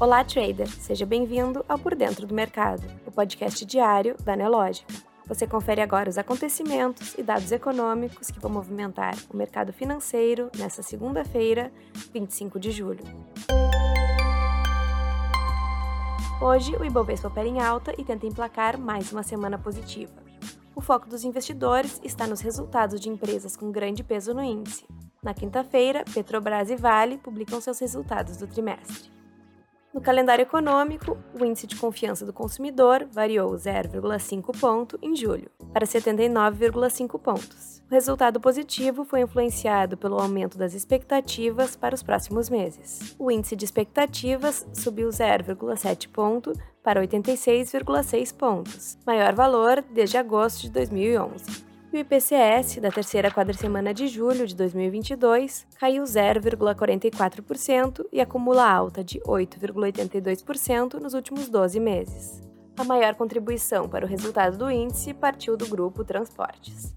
Olá, trader! Seja bem-vindo ao Por Dentro do Mercado, o podcast diário da Neológica. Você confere agora os acontecimentos e dados econômicos que vão movimentar o mercado financeiro nesta segunda-feira, 25 de julho. Hoje, o Ibovespa opera em alta e tenta emplacar mais uma semana positiva. O foco dos investidores está nos resultados de empresas com grande peso no índice. Na quinta-feira, Petrobras e Vale publicam seus resultados do trimestre. No calendário econômico, o índice de confiança do consumidor variou 0,5 ponto em julho, para 79,5 pontos. O resultado positivo foi influenciado pelo aumento das expectativas para os próximos meses. O índice de expectativas subiu 0,7 ponto para 86,6 pontos, maior valor desde agosto de 2011 o IPCS da terceira quadricemana de julho de 2022 caiu 0,44% e acumula alta de 8,82% nos últimos 12 meses. A maior contribuição para o resultado do índice partiu do grupo Transportes.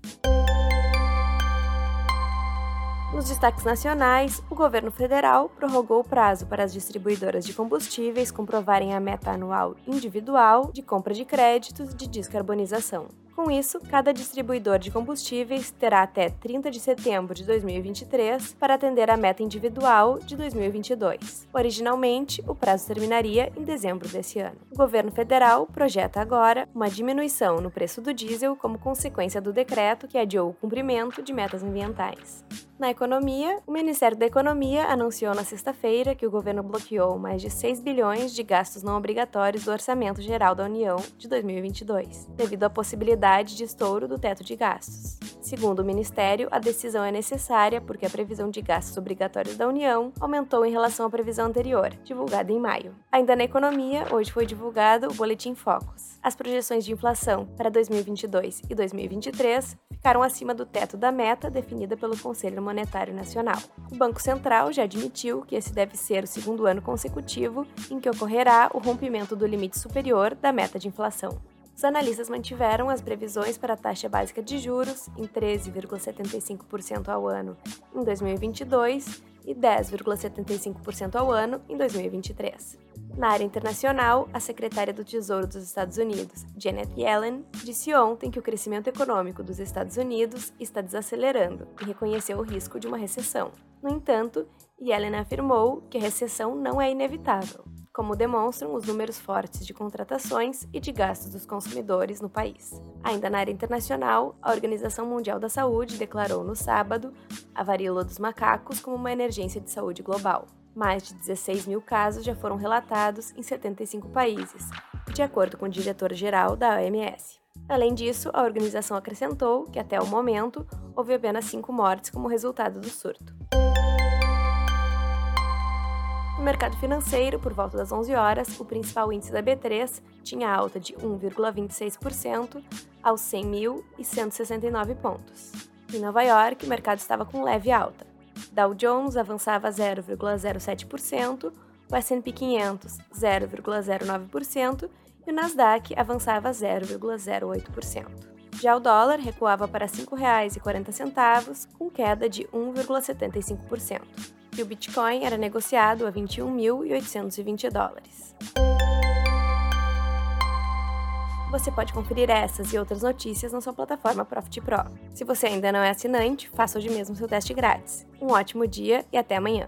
Nos destaques nacionais, o governo federal prorrogou o prazo para as distribuidoras de combustíveis comprovarem a meta anual individual de compra de créditos de descarbonização. Com isso, cada distribuidor de combustíveis terá até 30 de setembro de 2023 para atender a meta individual de 2022. Originalmente, o prazo terminaria em dezembro desse ano. O governo federal projeta agora uma diminuição no preço do diesel como consequência do decreto que adiou o cumprimento de metas ambientais. Na economia, o Ministério da Economia anunciou na sexta-feira que o governo bloqueou mais de 6 bilhões de gastos não obrigatórios do Orçamento Geral da União de 2022, devido à possibilidade de estouro do teto de gastos. Segundo o Ministério, a decisão é necessária porque a previsão de gastos obrigatórios da União aumentou em relação à previsão anterior, divulgada em maio. Ainda na economia, hoje foi divulgado o Boletim Focus. As projeções de inflação para 2022 e 2023 ficaram acima do teto da meta definida pelo Conselho Monetário Nacional. O Banco Central já admitiu que esse deve ser o segundo ano consecutivo em que ocorrerá o rompimento do limite superior da meta de inflação. Os analistas mantiveram as previsões para a taxa básica de juros em 13,75% ao ano em 2022 e 10,75% ao ano em 2023. Na área internacional, a secretária do Tesouro dos Estados Unidos, Janet Yellen, disse ontem que o crescimento econômico dos Estados Unidos está desacelerando e reconheceu o risco de uma recessão. No entanto, Yellen afirmou que a recessão não é inevitável como demonstram os números fortes de contratações e de gastos dos consumidores no país. Ainda na área internacional, a Organização Mundial da Saúde declarou no sábado a varíola dos macacos como uma emergência de saúde global. Mais de 16 mil casos já foram relatados em 75 países, de acordo com o diretor-geral da OMS. Além disso, a organização acrescentou que, até o momento, houve apenas cinco mortes como resultado do surto. No mercado financeiro, por volta das 11 horas, o principal índice da B3 tinha alta de 1,26% aos 100.169 pontos. Em Nova York, o mercado estava com leve alta. Dow Jones avançava 0,07%, o S&P 500 0,09% e o Nasdaq avançava 0,08%. Já o dólar recuava para R$ 5,40, com queda de 1,75% e o Bitcoin era negociado a 21.820 dólares. Você pode conferir essas e outras notícias na sua plataforma Profit Pro. Se você ainda não é assinante, faça hoje mesmo seu teste grátis. Um ótimo dia e até amanhã!